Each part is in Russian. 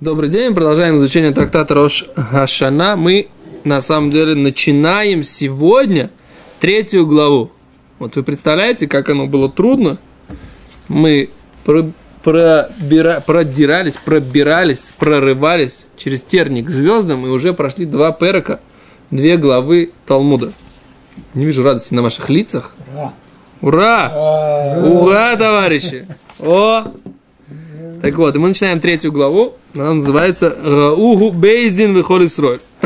Добрый день, продолжаем изучение трактата Рош Хашана. Мы на самом деле начинаем сегодня третью главу. Вот вы представляете, как оно было трудно? Мы пробира, продирались, пробирались, прорывались через терник к звездам и уже прошли два перека, две главы Талмуда. Не вижу радости на ваших лицах. Ура! Ура! Ура, товарищи! О! Так вот, и мы начинаем третью главу. Она называется Угу Бейздин выходит сроль.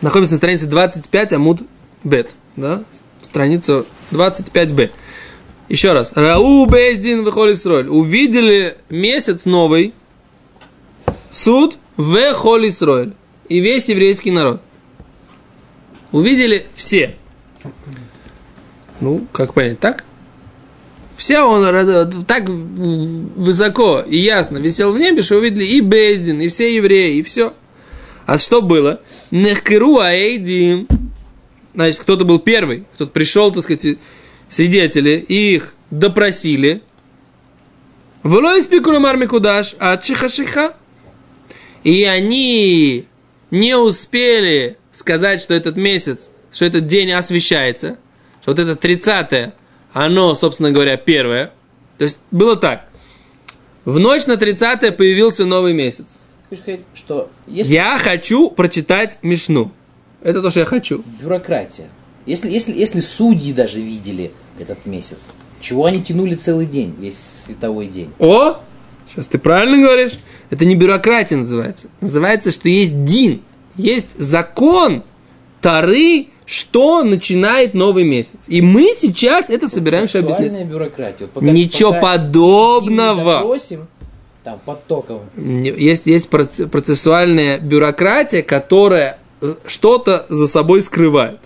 Находимся на странице 25, Амуд Бет. Да? Страница 25Б. Еще раз. Рау Бейздин выходит сроль. Увидели месяц новый. Суд в Холисроль. И весь еврейский народ. Увидели все. Ну, как понять, так? Все он так высоко и ясно висел в небе, что увидели и Бездин, и все евреи, и все. А что было? Нехкеру аэйдим. Значит, кто-то был первый, кто-то пришел, так сказать, свидетели, и их допросили. Вло испекулю мармикудаш, а чиха-чиха. И они не успели сказать, что этот месяц, что этот день освещается, что вот это 30 оно, собственно говоря, первое. То есть было так. В ночь на 30 появился новый месяц. что если... Я хочу прочитать Мишну. Это то, что я хочу. Бюрократия. Если, если, если судьи даже видели этот месяц, чего они тянули целый день, весь световой день? О, сейчас ты правильно говоришь. Это не бюрократия называется. Называется, что есть дин, есть закон Тары, что начинает новый месяц. И мы сейчас это собираемся объяснить. бюрократия. Вот пока, Ничего пока подобного. Допросим, там, потоковым. Есть, есть процессуальная бюрократия, которая что-то за собой скрывает.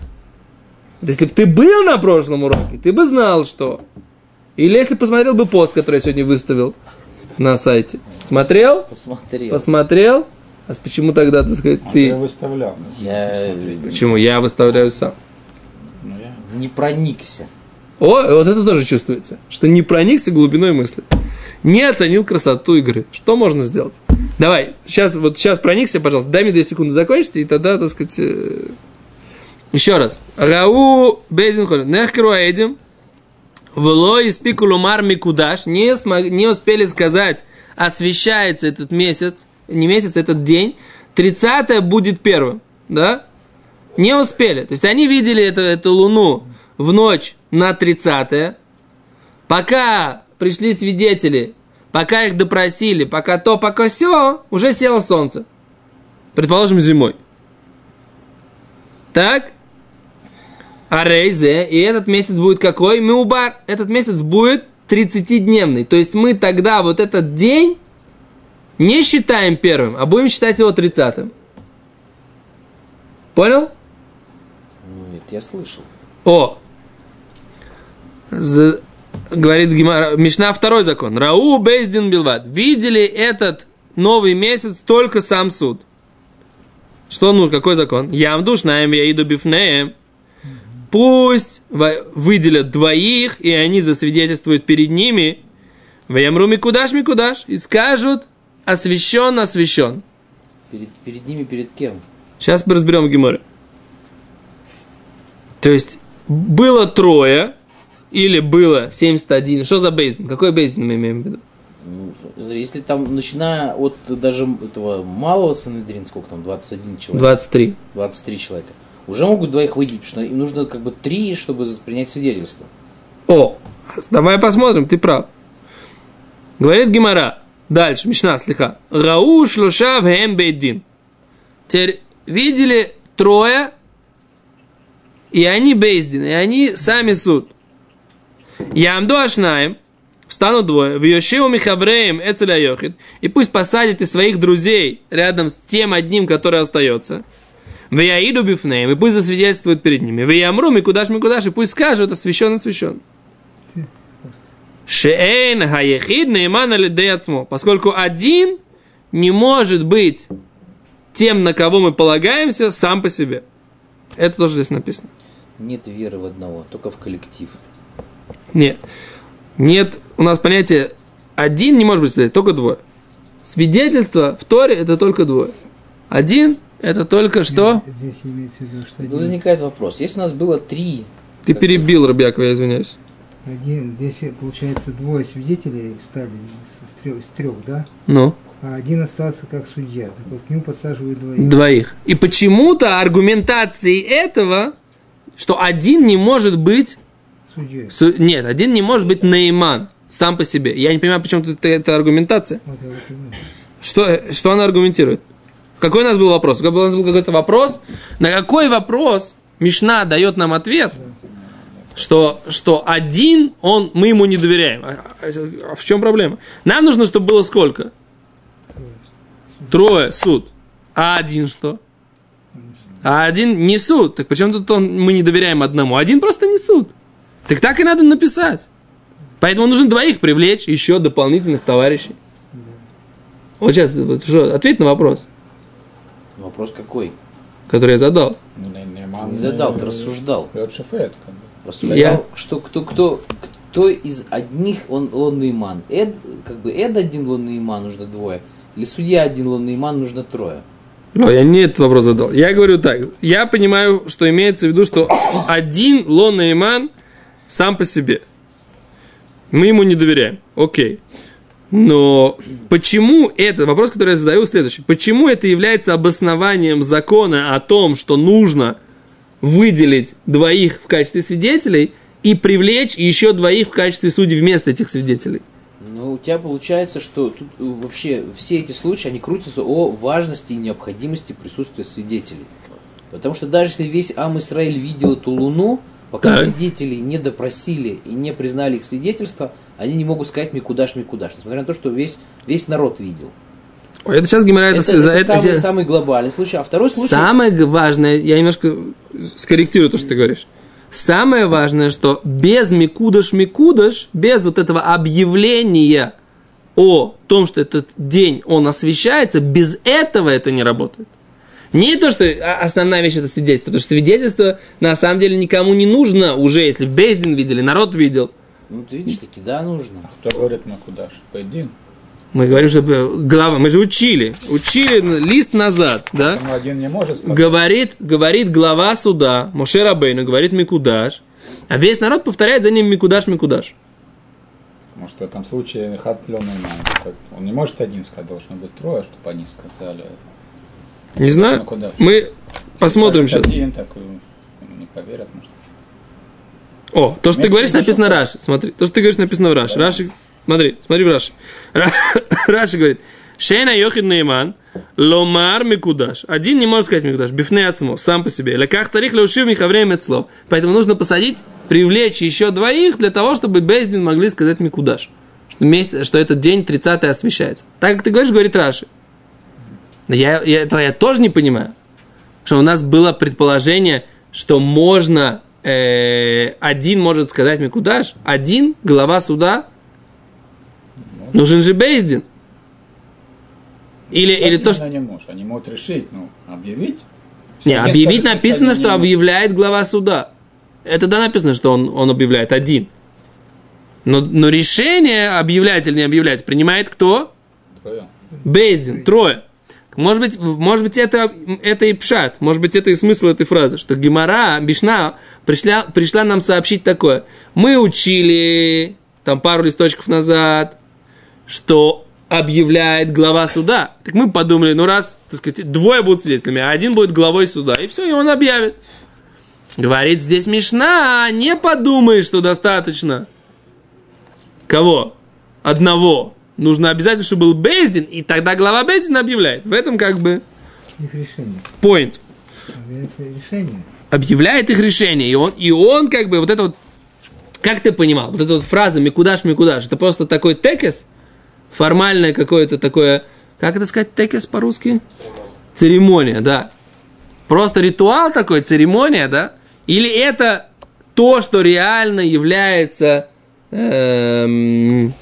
Если бы ты был на прошлом уроке, ты бы знал, что. Или если посмотрел бы пост, который я сегодня выставил на сайте. Смотрел? Посмотрел. Посмотрел? А почему тогда, так сказать, а ты... Я выставлял. Я... Почему? Я выставляю сам. Ну, я не проникся. О, вот это тоже чувствуется, что не проникся глубиной мысли. Не оценил красоту игры. Что можно сделать? Давай, сейчас, вот сейчас проникся, пожалуйста, дай мне 2 секунды закончить, и тогда, так сказать... Э... Еще раз. Рау Безинхоль. Нехкеру Эдим. Вло испикулумар микудаш. Не, смог, не успели сказать, освещается этот месяц не месяц, этот день, 30 будет первым, да? Не успели. То есть они видели эту, эту луну в ночь на 30 Пока пришли свидетели, пока их допросили, пока то, пока все, уже село солнце. Предположим, зимой. Так? А рейзе, и этот месяц будет какой? Меубар. Этот месяц будет 30-дневный. То есть мы тогда вот этот день не считаем первым, а будем считать его тридцатым. Понял? Ну, это я слышал. О! З... Говорит Гимара, Мишна второй закон. Рау Бейздин Билват. Видели этот новый месяц только сам суд. Что ну, какой закон? Ям душ наем я иду бифнеем. Пусть выделят двоих, и они засвидетельствуют перед ними. Ваямру микудаш микудаш. И скажут, освящен, освящен. Перед, перед ними перед кем? Сейчас мы разберем в Геморе. То есть, было трое, или было 71. Что за бейзин? Какой бейзин мы имеем в виду? Ну, если там, начиная от даже этого малого Санедрин, сколько там, 21 человек? 23. 23 человека. Уже могут двоих выделить, потому что им нужно как бы три, чтобы принять свидетельство. О, давай посмотрим, ты прав. Говорит Гимара, Дальше, Мишна, слегка. Рау шлуша в бейдин. Теперь видели трое, и они бейздин, и они сами суд. Ямду ашнаем, встанут двое, в Йошиу Михавреем Эцеля Йохид, и пусть посадят и своих друзей рядом с тем одним, который остается. В Яиду Бифнеем, и пусть засвидетельствуют перед ними. В Ямру Микудаш Микудаш, и пусть скажут, освящен, освящен. Шеэн хаехид нейман алидеяцмо. Поскольку один не может быть тем, на кого мы полагаемся, сам по себе. Это тоже здесь написано. Нет веры в одного, только в коллектив. Нет. Нет, у нас понятие один не может быть, только двое. Свидетельство в Торе это только двое. Один это только что? Здесь имеется в виду, что Тут один, возникает вопрос. Если у нас было три, Ты перебил, Рабьякова, я извиняюсь. Один, здесь получается двое свидетелей стали с трех, с трех, да? Ну, А один остался как судья. Так вот к нему подсаживают двоих. двоих. И почему-то аргументацией этого, что один не может быть Судьей. Су- Нет, один не может быть наиман сам по себе. Я не понимаю, почему тут это аргументация. Вот и думаю. Что, что она аргументирует? Какой у нас был вопрос? У нас был какой-то вопрос. На какой вопрос Мишна дает нам ответ, что, что один, он, мы ему не доверяем. А, а- а в чем проблема? Нам нужно, чтобы было сколько? Трое, суд. А один что? А один не суд. Так почему тут он, мы не доверяем одному? Один просто не суд. Так так и надо написать. Поэтому нужно двоих привлечь, еще дополнительных товарищей. Вот сейчас, вот, что, ответь на вопрос, вопрос какой? который я задал. Не, не, Ты не задал, ты рассуждал. Лед шофет, как бы. Рассуждал, Я- что кто, кто, кто из одних он лунный иман. Эд, как бы Эд один лунный иман нужно двое. Или судья один лунный иман нужно трое. Но я не этот вопрос задал. Я говорю так. Я понимаю, что имеется в виду, что один лонный иман сам по себе. Мы ему не доверяем. Окей. Но почему это, вопрос, который я задаю, следующий. Почему это является обоснованием закона о том, что нужно выделить двоих в качестве свидетелей и привлечь еще двоих в качестве судей вместо этих свидетелей? Ну, у тебя получается, что тут э, вообще все эти случаи, они крутятся о важности и необходимости присутствия свидетелей. Потому что даже если весь Ам Исраиль видел эту луну, пока Так. свидетелей не допросили и не признали их свидетельство, они не могут сказать Микудаш, Микудаш, несмотря на то, что весь, весь народ видел. Ой, Это сейчас Гимара это, Это, это за- это- самый, самый глобальный случай. А второй случай... Самое важное, я немножко скорректирую то, что ты говоришь. Самое важное, что без Микудаш Микудаш, без вот этого объявления о том, что этот день, он освещается, без этого это не работает. Не то, что основная вещь это свидетельство, потому что свидетельство на самом деле никому не нужно уже, если Бездин видели, народ видел. Ну, ты видишь, таки, да, нужно. Кто говорит на куда ж? Поедин. Мы говорим, что глава, мы же учили, учили лист назад, да? Один не может сказать? говорит, говорит глава суда, Моше Рабейну, говорит Микудаш, а весь народ повторяет за ним Микудаш, Микудаш. Может, в этом случае хат. Он не может один сказать, должно быть трое, чтобы они сказали. Не знаю, Микудаш. мы посмотрим сейчас. Один, так э, не поверят, может. О, то, что ты Имеется говоришь, написано Раши. Смотри, то, что ты говоришь, написано в Раши. Раши, смотри, смотри Раши. Ра- Раши говорит, Шейна Йохид Нейман, Ломар Микудаш. Один не может сказать Микудаш, бифне отсмо, сам по себе. Леках царих леушив михаврей мецло. Поэтому нужно посадить, привлечь еще двоих для того, чтобы Бездин могли сказать Микудаш. Что, месяц, что этот день 30 освещается. Так как ты говоришь, говорит Раши. Но я, я, этого я тоже не понимаю. Что у нас было предположение, что можно э, один может сказать Микудаш, один, глава суда, нужен же Бейздин. Или, или то, что... Они не может. Они могут решить, ну, объявить. Не, объявить написано, что объявляет глава суда. Это да написано, что он, он объявляет один. Но, но решение, объявлять или не объявлять, принимает кто? Трое. Бейздин, трое. Может быть, может быть это, это и пшат, может быть, это и смысл этой фразы, что Гемора, Бишна пришла, пришла нам сообщить такое. Мы учили, там пару листочков назад, что объявляет глава суда. Так мы подумали, ну раз, так сказать, двое будут свидетелями, а один будет главой суда, и все, и он объявит. Говорит здесь Мишна, не подумай, что достаточно. Кого? Одного. Нужно обязательно, чтобы был Бездин, и тогда глава Бездина объявляет. В этом как бы Их решение. point. Решение. Объявляет их решение. И он, и он как бы вот это вот, как ты понимал, вот эта вот фраза «микудаш, микудаш», это просто такой текес, формальное какое-то такое, как это сказать текес по-русски? Церемония, да. Просто ритуал такой, церемония, да? Или это то, что реально является эм,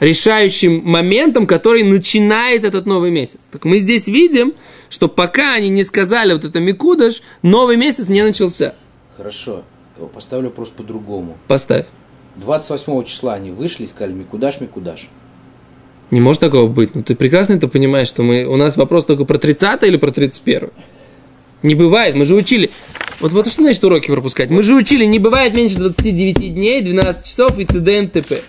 решающим моментом, который начинает этот новый месяц. Так мы здесь видим, что пока они не сказали вот это Микудаш, новый месяц не начался. Хорошо, поставлю вопрос по-другому. Поставь. 28 числа они вышли и сказали Микудаш, Микудаш. Не может такого быть. Ну, ты прекрасно это понимаешь, что мы, у нас вопрос только про 30 или про 31 Не бывает, мы же учили. Вот, вот что значит уроки пропускать? Мы же учили, не бывает меньше 29 дней, 12 часов и т.д. т.п.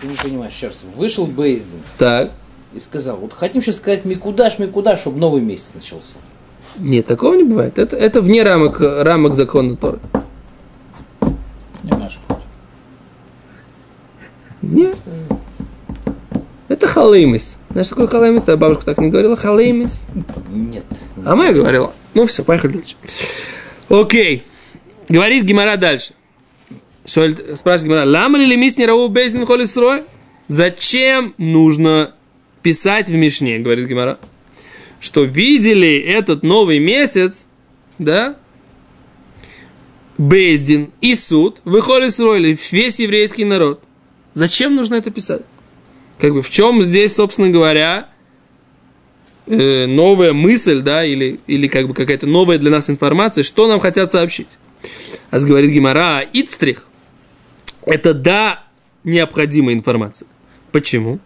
Ты не понимаешь, раз. Вышел Бейздин Так. и сказал, вот хотим сейчас сказать מקודש, מקודש, чтобы новый месяц начался. Нет, такого не бывает. Это, это вне рамок, рамок закона Торы. Не наш путь. Нет. Это халеймис. Знаешь, что такое халеймис? Твоя бабушка так не говорила. Халеймис. Нет. А моя говорила. Ну все, поехали дальше. Окей. Говорит Гемара дальше. Спрашивает Гемара. למה לי למיתנא ראוהו בית דין וכל ישראל? Зачем нужно писать в Мишне, говорит Гимара, что видели этот новый месяц, да, Бездин и суд, выходит срой, весь еврейский народ. Зачем нужно это писать? Как бы в чем здесь, собственно говоря, э, новая мысль, да, или, или как бы какая-то новая для нас информация, что нам хотят сообщить. А говорит Гимара, Ицтрих, это да, необходимая информация. Почему?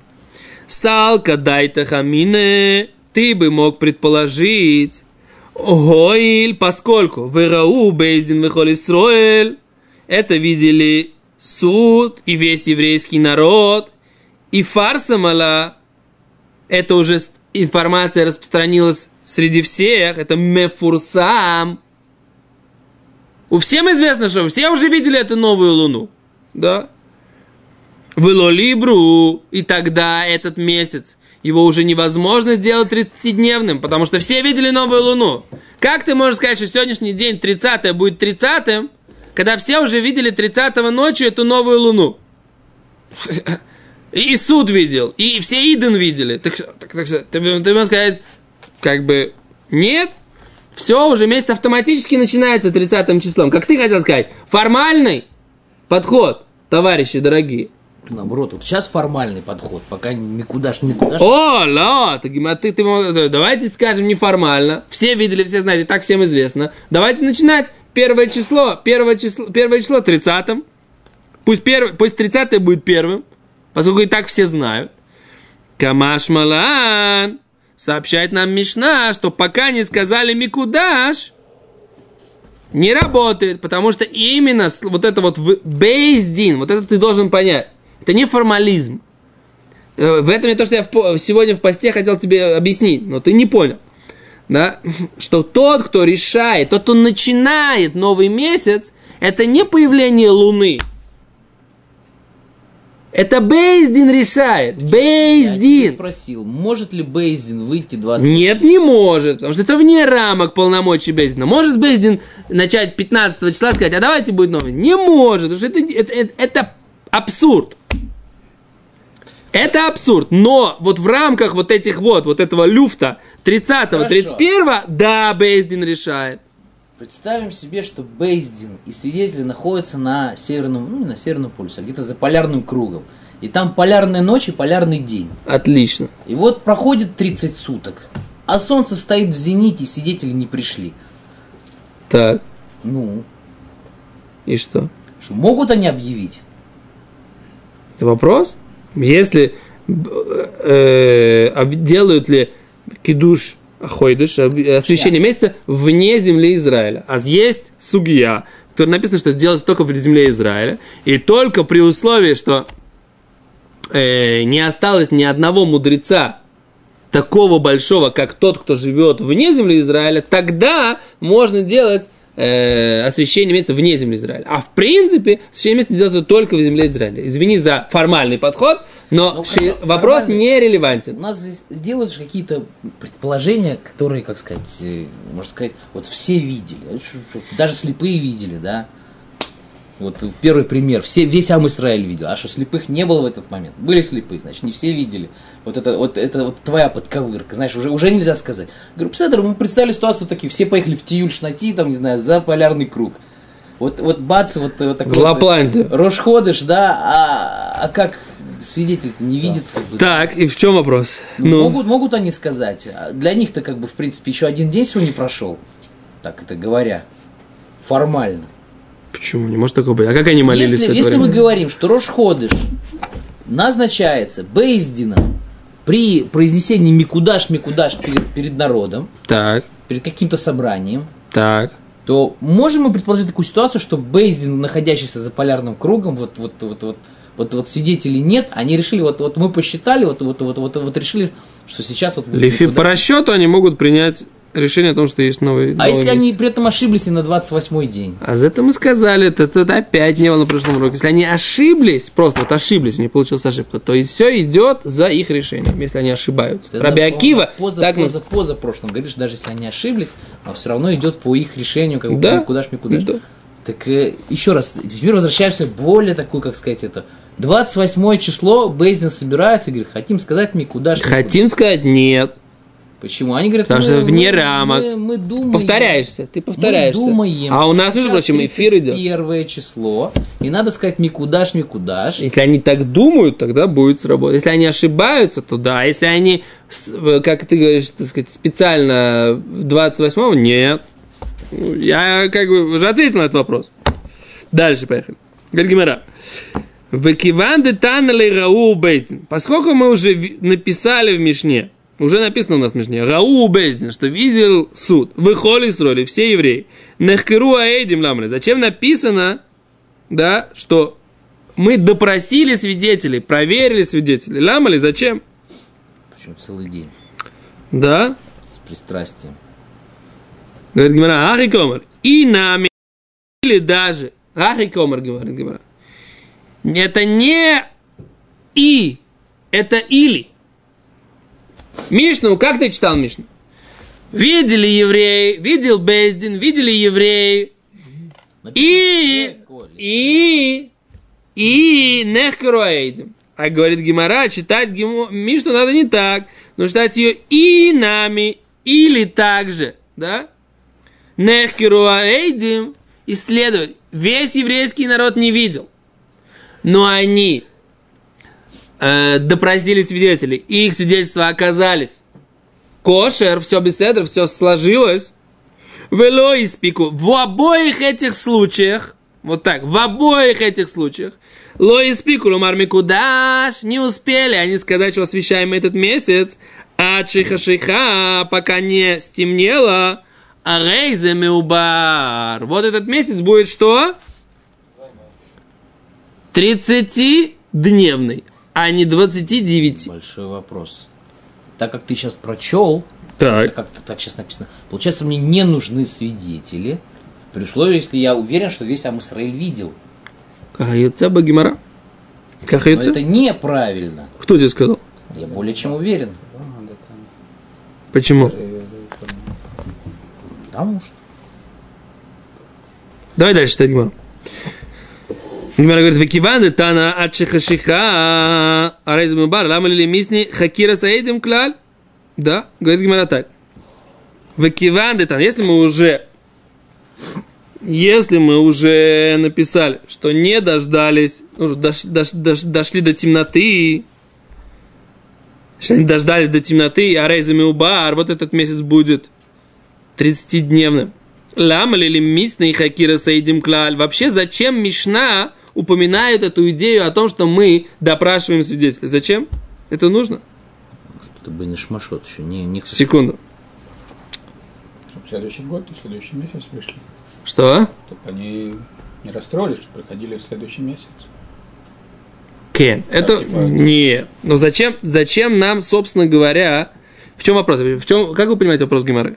Салка дайта хамине, ты бы мог предположить, Гоиль, поскольку Верау Бейзин Вехол Исроэль, это видели суд и весь еврейский народ, и фарсамала, это уже информация распространилась среди всех, это мефурсам. У всем известно, что все уже видели эту новую луну, да? Вело Либру, и тогда этот месяц, его уже невозможно сделать 30-дневным, потому что все видели новую луну. Как ты можешь сказать, что сегодняшний день 30 будет 30 когда все уже видели 30 ночью эту новую луну? И суд видел, и все Иден видели. Так, так, так что ты, ты можешь сказать, как бы, нет, все, уже месяц автоматически начинается 30 числом. Как ты хотел сказать, формальный подход, товарищи дорогие. Наоборот, вот сейчас формальный подход, пока Микудаш, Микудаш. О, ла, ты, ты, ты, давайте скажем неформально. Все видели, все знают, и так всем известно. Давайте начинать. Первое число, первое число, первое число 30 Пусть, первый, пусть 30 будет первым, поскольку и так все знают. Камаш Малан сообщает нам Мишна, что пока не сказали Микудаш, не работает, потому что именно вот это вот бейздин, вот это ты должен понять. Это не формализм. Э, В этом и то, что я сегодня в посте хотел тебе объяснить, но ты не понял. Да? Что тот, кто решает, тот, кто начинает новый месяц, это не появление Луны. Это Бейздин решает. Я Бейздин. спросил, может ли Бейздин выйти 20... Нет, не может, потому что это вне рамок полномочий Бездина. Может Бездин начать 15 числа сказать, а давайте будет новый? Не может, потому что это, это, это- это абсурд. Это абсурд, но вот в рамках вот этих вот, вот этого люфта 30-го, Хорошо. 31-го, да, Бездин решает. Представим себе, что Бейздин и свидетели находятся на северном, ну не на северном полюсе, а где-то за полярным кругом. И там полярная ночь и полярный день. Отлично. И вот проходит 30 суток, а солнце стоит в зените, и свидетели не пришли. Так, Ну, и что? что могут они объявить? Это вопрос? Если э, об- делают ли кидуш ахойдыш, об- освящение месяца вне земли Израиля. А есть сугия, которая написано, что это делается только в земле Израиля, и только при условии, что э, не осталось ни одного мудреца такого большого, как тот, кто живет вне земли Израиля, тогда можно делать э, освящение месяца вне земли Израиля. А в принципе, освящение месяца делается только в земле Израиля. Извини за формальный подход, но Ну, ши- вопрос формальный. не У нас здесь сделают же какие-то предположения, которые, как сказать, э, можно сказать, вот все видели, э, даже слепые видели, да. Вот первый пример, все, весь Ам Израиль видел, а что слепых не было в этот момент? Были слепые, значит, не все видели. Вот это вот, это вот твоя подковырка, знаешь, уже, уже нельзя сказать. Говорю, Пседр, мы представили ситуацию такие, все поехали в Тиюль Шнати, там, не знаю, за полярный круг. Вот, вот бац, вот, вот такой В Лапланде. вот, Рошходыш, да, а, а как свидетель-то не видит, как бы, Так, и в чем вопрос? ну, Ну, Могут, могут они сказать. А Для них-то, как бы, в принципе, еще один день сегодня прошел. Так это говоря. Формально. почему? Не может такого быть. А как они молились Если, если мы говорим, что Рошходыш назначается Бейздином при произнесении Микудаш, Микудаш перед, перед народом, Так, перед каким-то собранием, так. то можем мы предположить такую ситуацию, что Бейздин, находящийся за полярным кругом, вот, вот, вот, вот, вот, вот свидетелей нет, они решили, вот, вот мы посчитали, вот, вот, вот, вот, вот решили, что сейчас вот... Лифи, по расчету они могут принять решение о том, что есть новый. А новый если месяц. они при этом ошиблись и на 28-й день? А за это мы сказали, это, это опять не было на прошлом уроке. Если они ошиблись, просто вот ошиблись, у них получилась ошибка, то и все идет за их решением, если они ошибаются. Это, Раби Акива, поза, так поза, поза прошлом говоришь, даже если они ошиблись, но все равно идет по их решению, как бы Да. куда ж, куда Да. Так э, еще раз, теперь возвращаемся более такую, как сказать, это 28 число, Бейздин собирается и говорит, хотим сказать мне куда ж, Хотим сказать нет. Почему? Они говорят, Потому что вне мы- рамок. Мы, мы думаем. Повторяешься, ты повторяешься. Мы думаем. а у нас, между прочим, эфир идет. Первое число, и надо сказать Микудаш, Микудаш. Если они так думают, тогда будет сработать. Если они ошибаются, то да. Если они, как ты говоришь, так сказать, специально в 28-го, нет. Ну, Я как бы уже ответил на этот вопрос. Дальше поехали. Гальгимера. Векиван де танали Рау Бейздин. Поскольку мы уже написали в Мишне, уже написано у нас в Мишне, Рау Бейздин, что видел суд, выхоли с роли, все евреи. Нехкеру аэдим ламры. Зачем написано, да, что мы допросили свидетелей, проверили свидетелей. Ламали, зачем? Причем целый день. Да, С пристрастием. говорит Гимара, Ахи Комар, и нами, или даже, Ахи Комар, говорит Гимара, это не и, это или. Мишну, как ты читал Мишну? Видели евреи, видел Бездин, видели евреи, и, и, и нехкруаэйдим. А говорит Гимара, читать Гимо- Мишну надо не так, но читать ее и нами, или также, да? Нехкруаэйдим, исследовать. Весь еврейский народ не видел. Но они э, допросили свидетелей, и их свидетельства оказались кошер, все беседа, все сложилось. Вело испеку. В обоих этих случаях, вот так, в обоих этих случаях, ло испеку, ломар микудаш, не успели они сказать, что освещаем этот месяц, а чиха шиха, пока не стемнело, а рейзе меубар. Вот этот месяц будет что? 30-дневный, а не 29. Большой вопрос. Так как ты сейчас прочел, Так. как то так сейчас написано, получается, мне не нужны свидетели, при условии, если я уверен, что весь Амисраиль видел. Кахаюца Багимара. Кахаюца? это неправильно. Кто тебе сказал? Я более чем уверен. Почему? Потому что. Давай дальше читать Гимару. Гимара говорит, Викиван де тана ат шихашиха арайз мубар, лама ли мисни хакира саидим клаль? Да, говорит Гимара так. Викиван де тана, если мы уже если мы уже написали, что не дождались, ну, дош- дош- дош- дошли до темноты, если они дождались до темноты, а рейзами убар, вот этот месяц будет 30-дневным. Лама ли мисный хакира саидим клаль? Вообще, зачем Мишна упоминает эту идею о том, что мы допрашиваем свидетелей? Зачем? Это нужно? Это бы не шмашот еще, не, не Секунду. Чтобы следующий год и следующий месяц вышли. Что? Чтобы они не расстроились, чтобы приходили в следующий месяц. Кен. Это типа- нет. Но зачем, зачем нам, собственно говоря, в чем вопрос? В чем, как вы понимаете вопрос Гимары?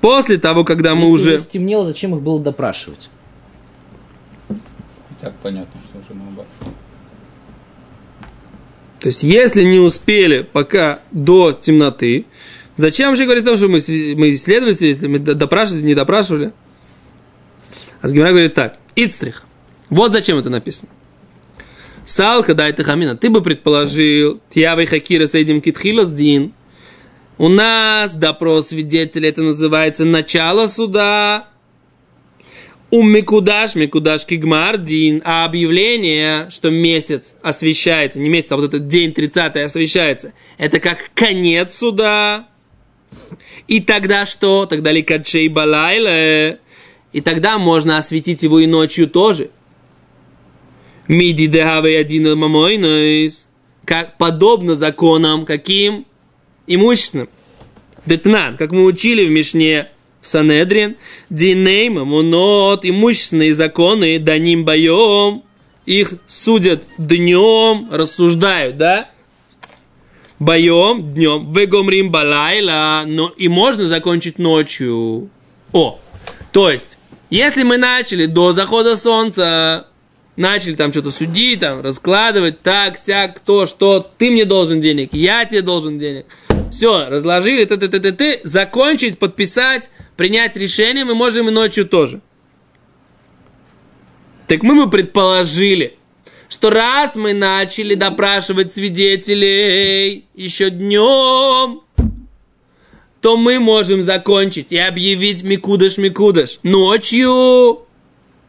После того, когда мы Если уже... стемнело, зачем их было допрашивать? Так понятно, что уже наоборот. То есть, если не успели пока до темноты, зачем же говорить о том, что мы, мы исследовали, свидетелей, мы допрашивали, не допрашивали? А Сгимара говорит так. Ицтрих. Вот зачем это написано. Салка дай ты хамина. Ты бы предположил, тьявой хакира сейдим китхилас дин. У нас допрос свидетеля, это называется начало суда. У Микудаш, Микудаш Кигмардин, а объявление, что месяц освещается, не месяц, а вот этот день 30 освещается, это как конец суда. И тогда что? Тогда ликадшей балайле. И тогда можно осветить его и ночью тоже. Миди дехавей один мамойнойс. как, подобно законам каким? Имущественным. Детнан, как мы учили в Мишне Санедрин, Динейма, Мунот, имущественные законы, Даним Боем, их судят днем, рассуждают, да? Боем, днем, Вегомрим Балайла, но и можно закончить ночью. О, то есть, если мы начали до захода солнца, начали там что-то судить, там, раскладывать, так, сяк, кто, что, ты мне должен денег, я тебе должен денег. Все, разложили, ты, ты, ты, ты, ты, закончить, подписать, принять решение мы можем и ночью тоже. Так мы бы предположили, что раз мы начали допрашивать свидетелей еще днем, то мы можем закончить и объявить Микудыш-Микудыш ночью,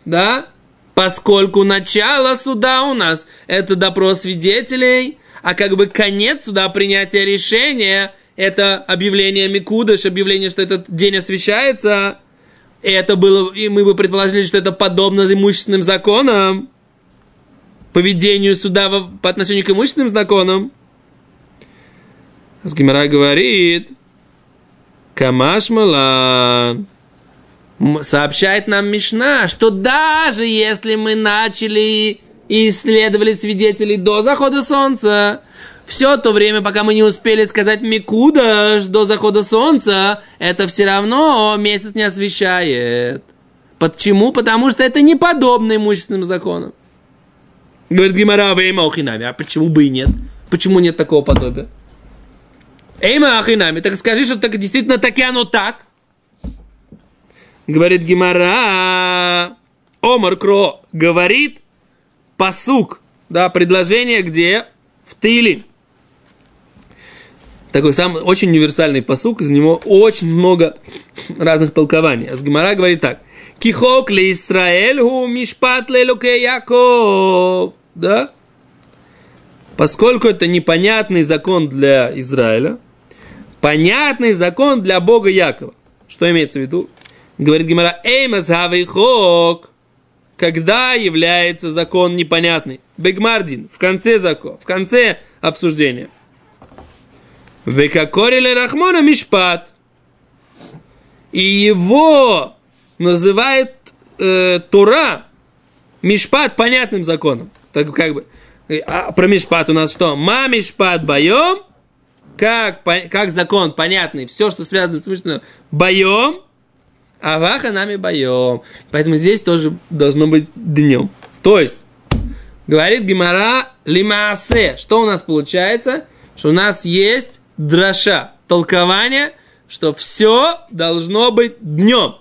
да? Поскольку начало суда у нас это допрос свидетелей, а как бы конец суда принятия решения это объявление Микудыш, объявление, что этот день освещается, это было, и мы бы предположили, что это подобно имущественным законам, поведению суда по отношению к имущественным законам. Гимара говорит, Камаш Малан сообщает нам Мишна, что даже если мы начали и исследовали свидетелей до захода солнца, все то время, пока мы не успели сказать Микудаш до захода солнца, это все равно месяц не освещает. Почему? Потому что это не подобно имущественным законам. Говорит Гимара, Эйма Охинами. А почему бы и нет? Почему нет такого подобия? Эйма Охинами. Так скажи, что так действительно таки оно так. Говорит Гимара. Омар Кро говорит посук. Да, предложение где? В Тиле такой самый очень универсальный посук, из него очень много разных толкований. Азгимара говорит так. Кихок ли Исраэль ху мишпат лелуке Яков. Да? Поскольку это непонятный закон для Израиля, понятный закон для Бога Якова. Что имеется в виду? Говорит Гимара, эймас хок. Когда является закон непонятный? Бегмардин, в конце закона, в конце обсуждения. Векакорили Рахмона Мишпат. И его называет э, Тура Мишпат понятным законом. Так как бы. А про Мишпат у нас что? Ма Мишпат боем. Как, как закон понятный. Все, что связано с смыслом боем. А ваха нами боем. Поэтому здесь тоже должно быть днем. То есть, говорит Гимара Лимаасе. Что у нас получается? Что у нас есть дроша, толкование, что все должно быть днем.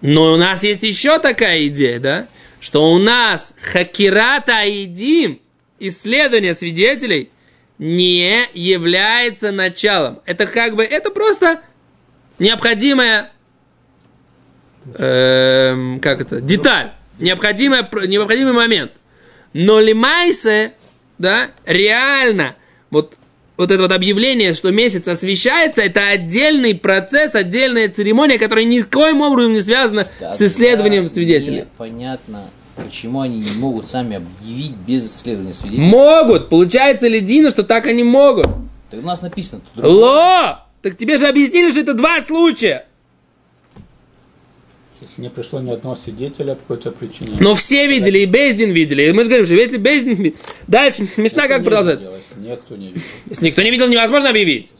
Но у нас есть еще такая идея, да, что у нас хакирата аидим, исследование свидетелей, не является началом. Это как бы, это просто необходимая, эм, как это, деталь, необходимая, необходимый момент. Но лимайсе, да, реально, вот вот это вот объявление, что месяц освещается, это отдельный процесс, отдельная церемония, которая никоим образом не связана Тогда с исследованием свидетелей. Понятно, почему они не могут сами объявить без исследования свидетелей. Могут! Получается ли Дина, что так они могут? Так у нас написано. Ло! Так тебе же объяснили, что это два случая. Если не пришло ни одного свидетеля по какой-то причине. Но все видели, и Бездин видели. И мы же говорим, что если Бездин... Дальше, Мишна как продолжает? Никто не видел. Если никто не видел, невозможно объявить.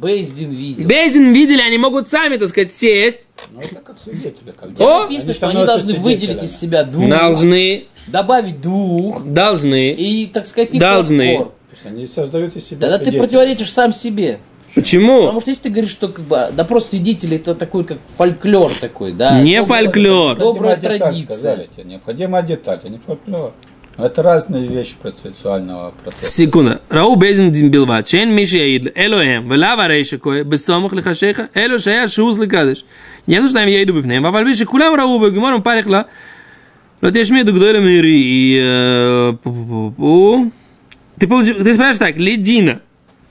Бейздин видел. Бейздин видели, они могут сами, так сказать, сесть. Ну, это как свидетели. Как О! Написано, что они должны выделить из себя двух. Должны. Добавить двух. Должны. И, так сказать, Должны. Они создают из себя Тогда ты противоречишь сам себе. Почему? Потому что если ты говоришь, что как бы допрос свидетелей это такой как фольклор такой, да? Не добрая, фольклор. Добрая традиция. Сказали тебе. Необходима деталь, а не фольклор. Это разные вещи процессуального процесса. Секунда. Рау безин димбилва. Чен миши яид элоэм. Велава рейши кое. Бессомах лихашеха. Эло шая шуз ликадыш. Не нужно им яиду бифнеем. Ваваль биши кулам рау бегумарам парихла. Но ты шмею дугдойла мири. И... Э, ты, ты спрашиваешь так. Ледина.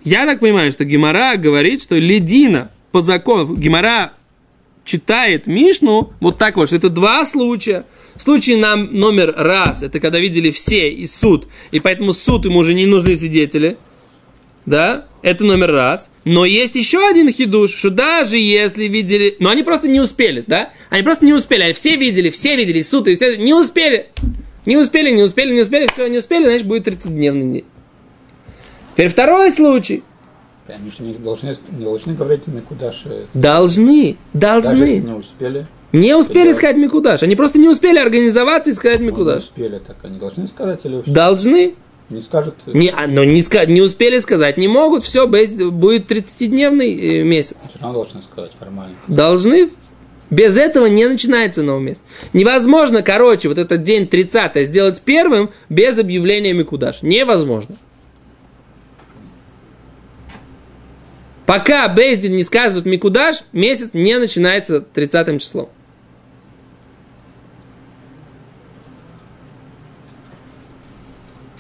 Я так понимаю, что Гимара говорит, что Ледина по закону. Гимара читает Мишну вот так вот, что это два случая – Случай нам номер раз, это когда видели все и суд, и поэтому суд ему уже не нужны свидетели. Да, это номер раз. Но есть еще один хидуш, что даже если видели... Но они просто не успели, да? Они просто не успели. Они все видели, все видели, суд, и все... Не успели. Не успели, не успели, не успели, все, не успели, значит, будет 30-дневный день. Теперь второй случай. Они же не должны, не должны говорить Микудаши. Должны, Даже должны. если не успели. Не успели Или- сказать Микудаш. Они просто не успели организоваться и сказать Ну, не Микудаш. успели, так они должны сказать или все? Должны. Не скажут. Не, а, но не, ска- не успели сказать, не могут, все, будет 30-дневный э, месяц. Все равно должны сказать формально. Должны. Без этого не начинается новый месяц. Невозможно, короче, вот этот день 30 сделать первым без объявления Микудаш. Невозможно. Пока Бейздин не скажет Микудаш, месяц не начинается 30 числом.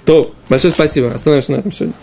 То, большое спасибо. Остановимся на этом сегодня.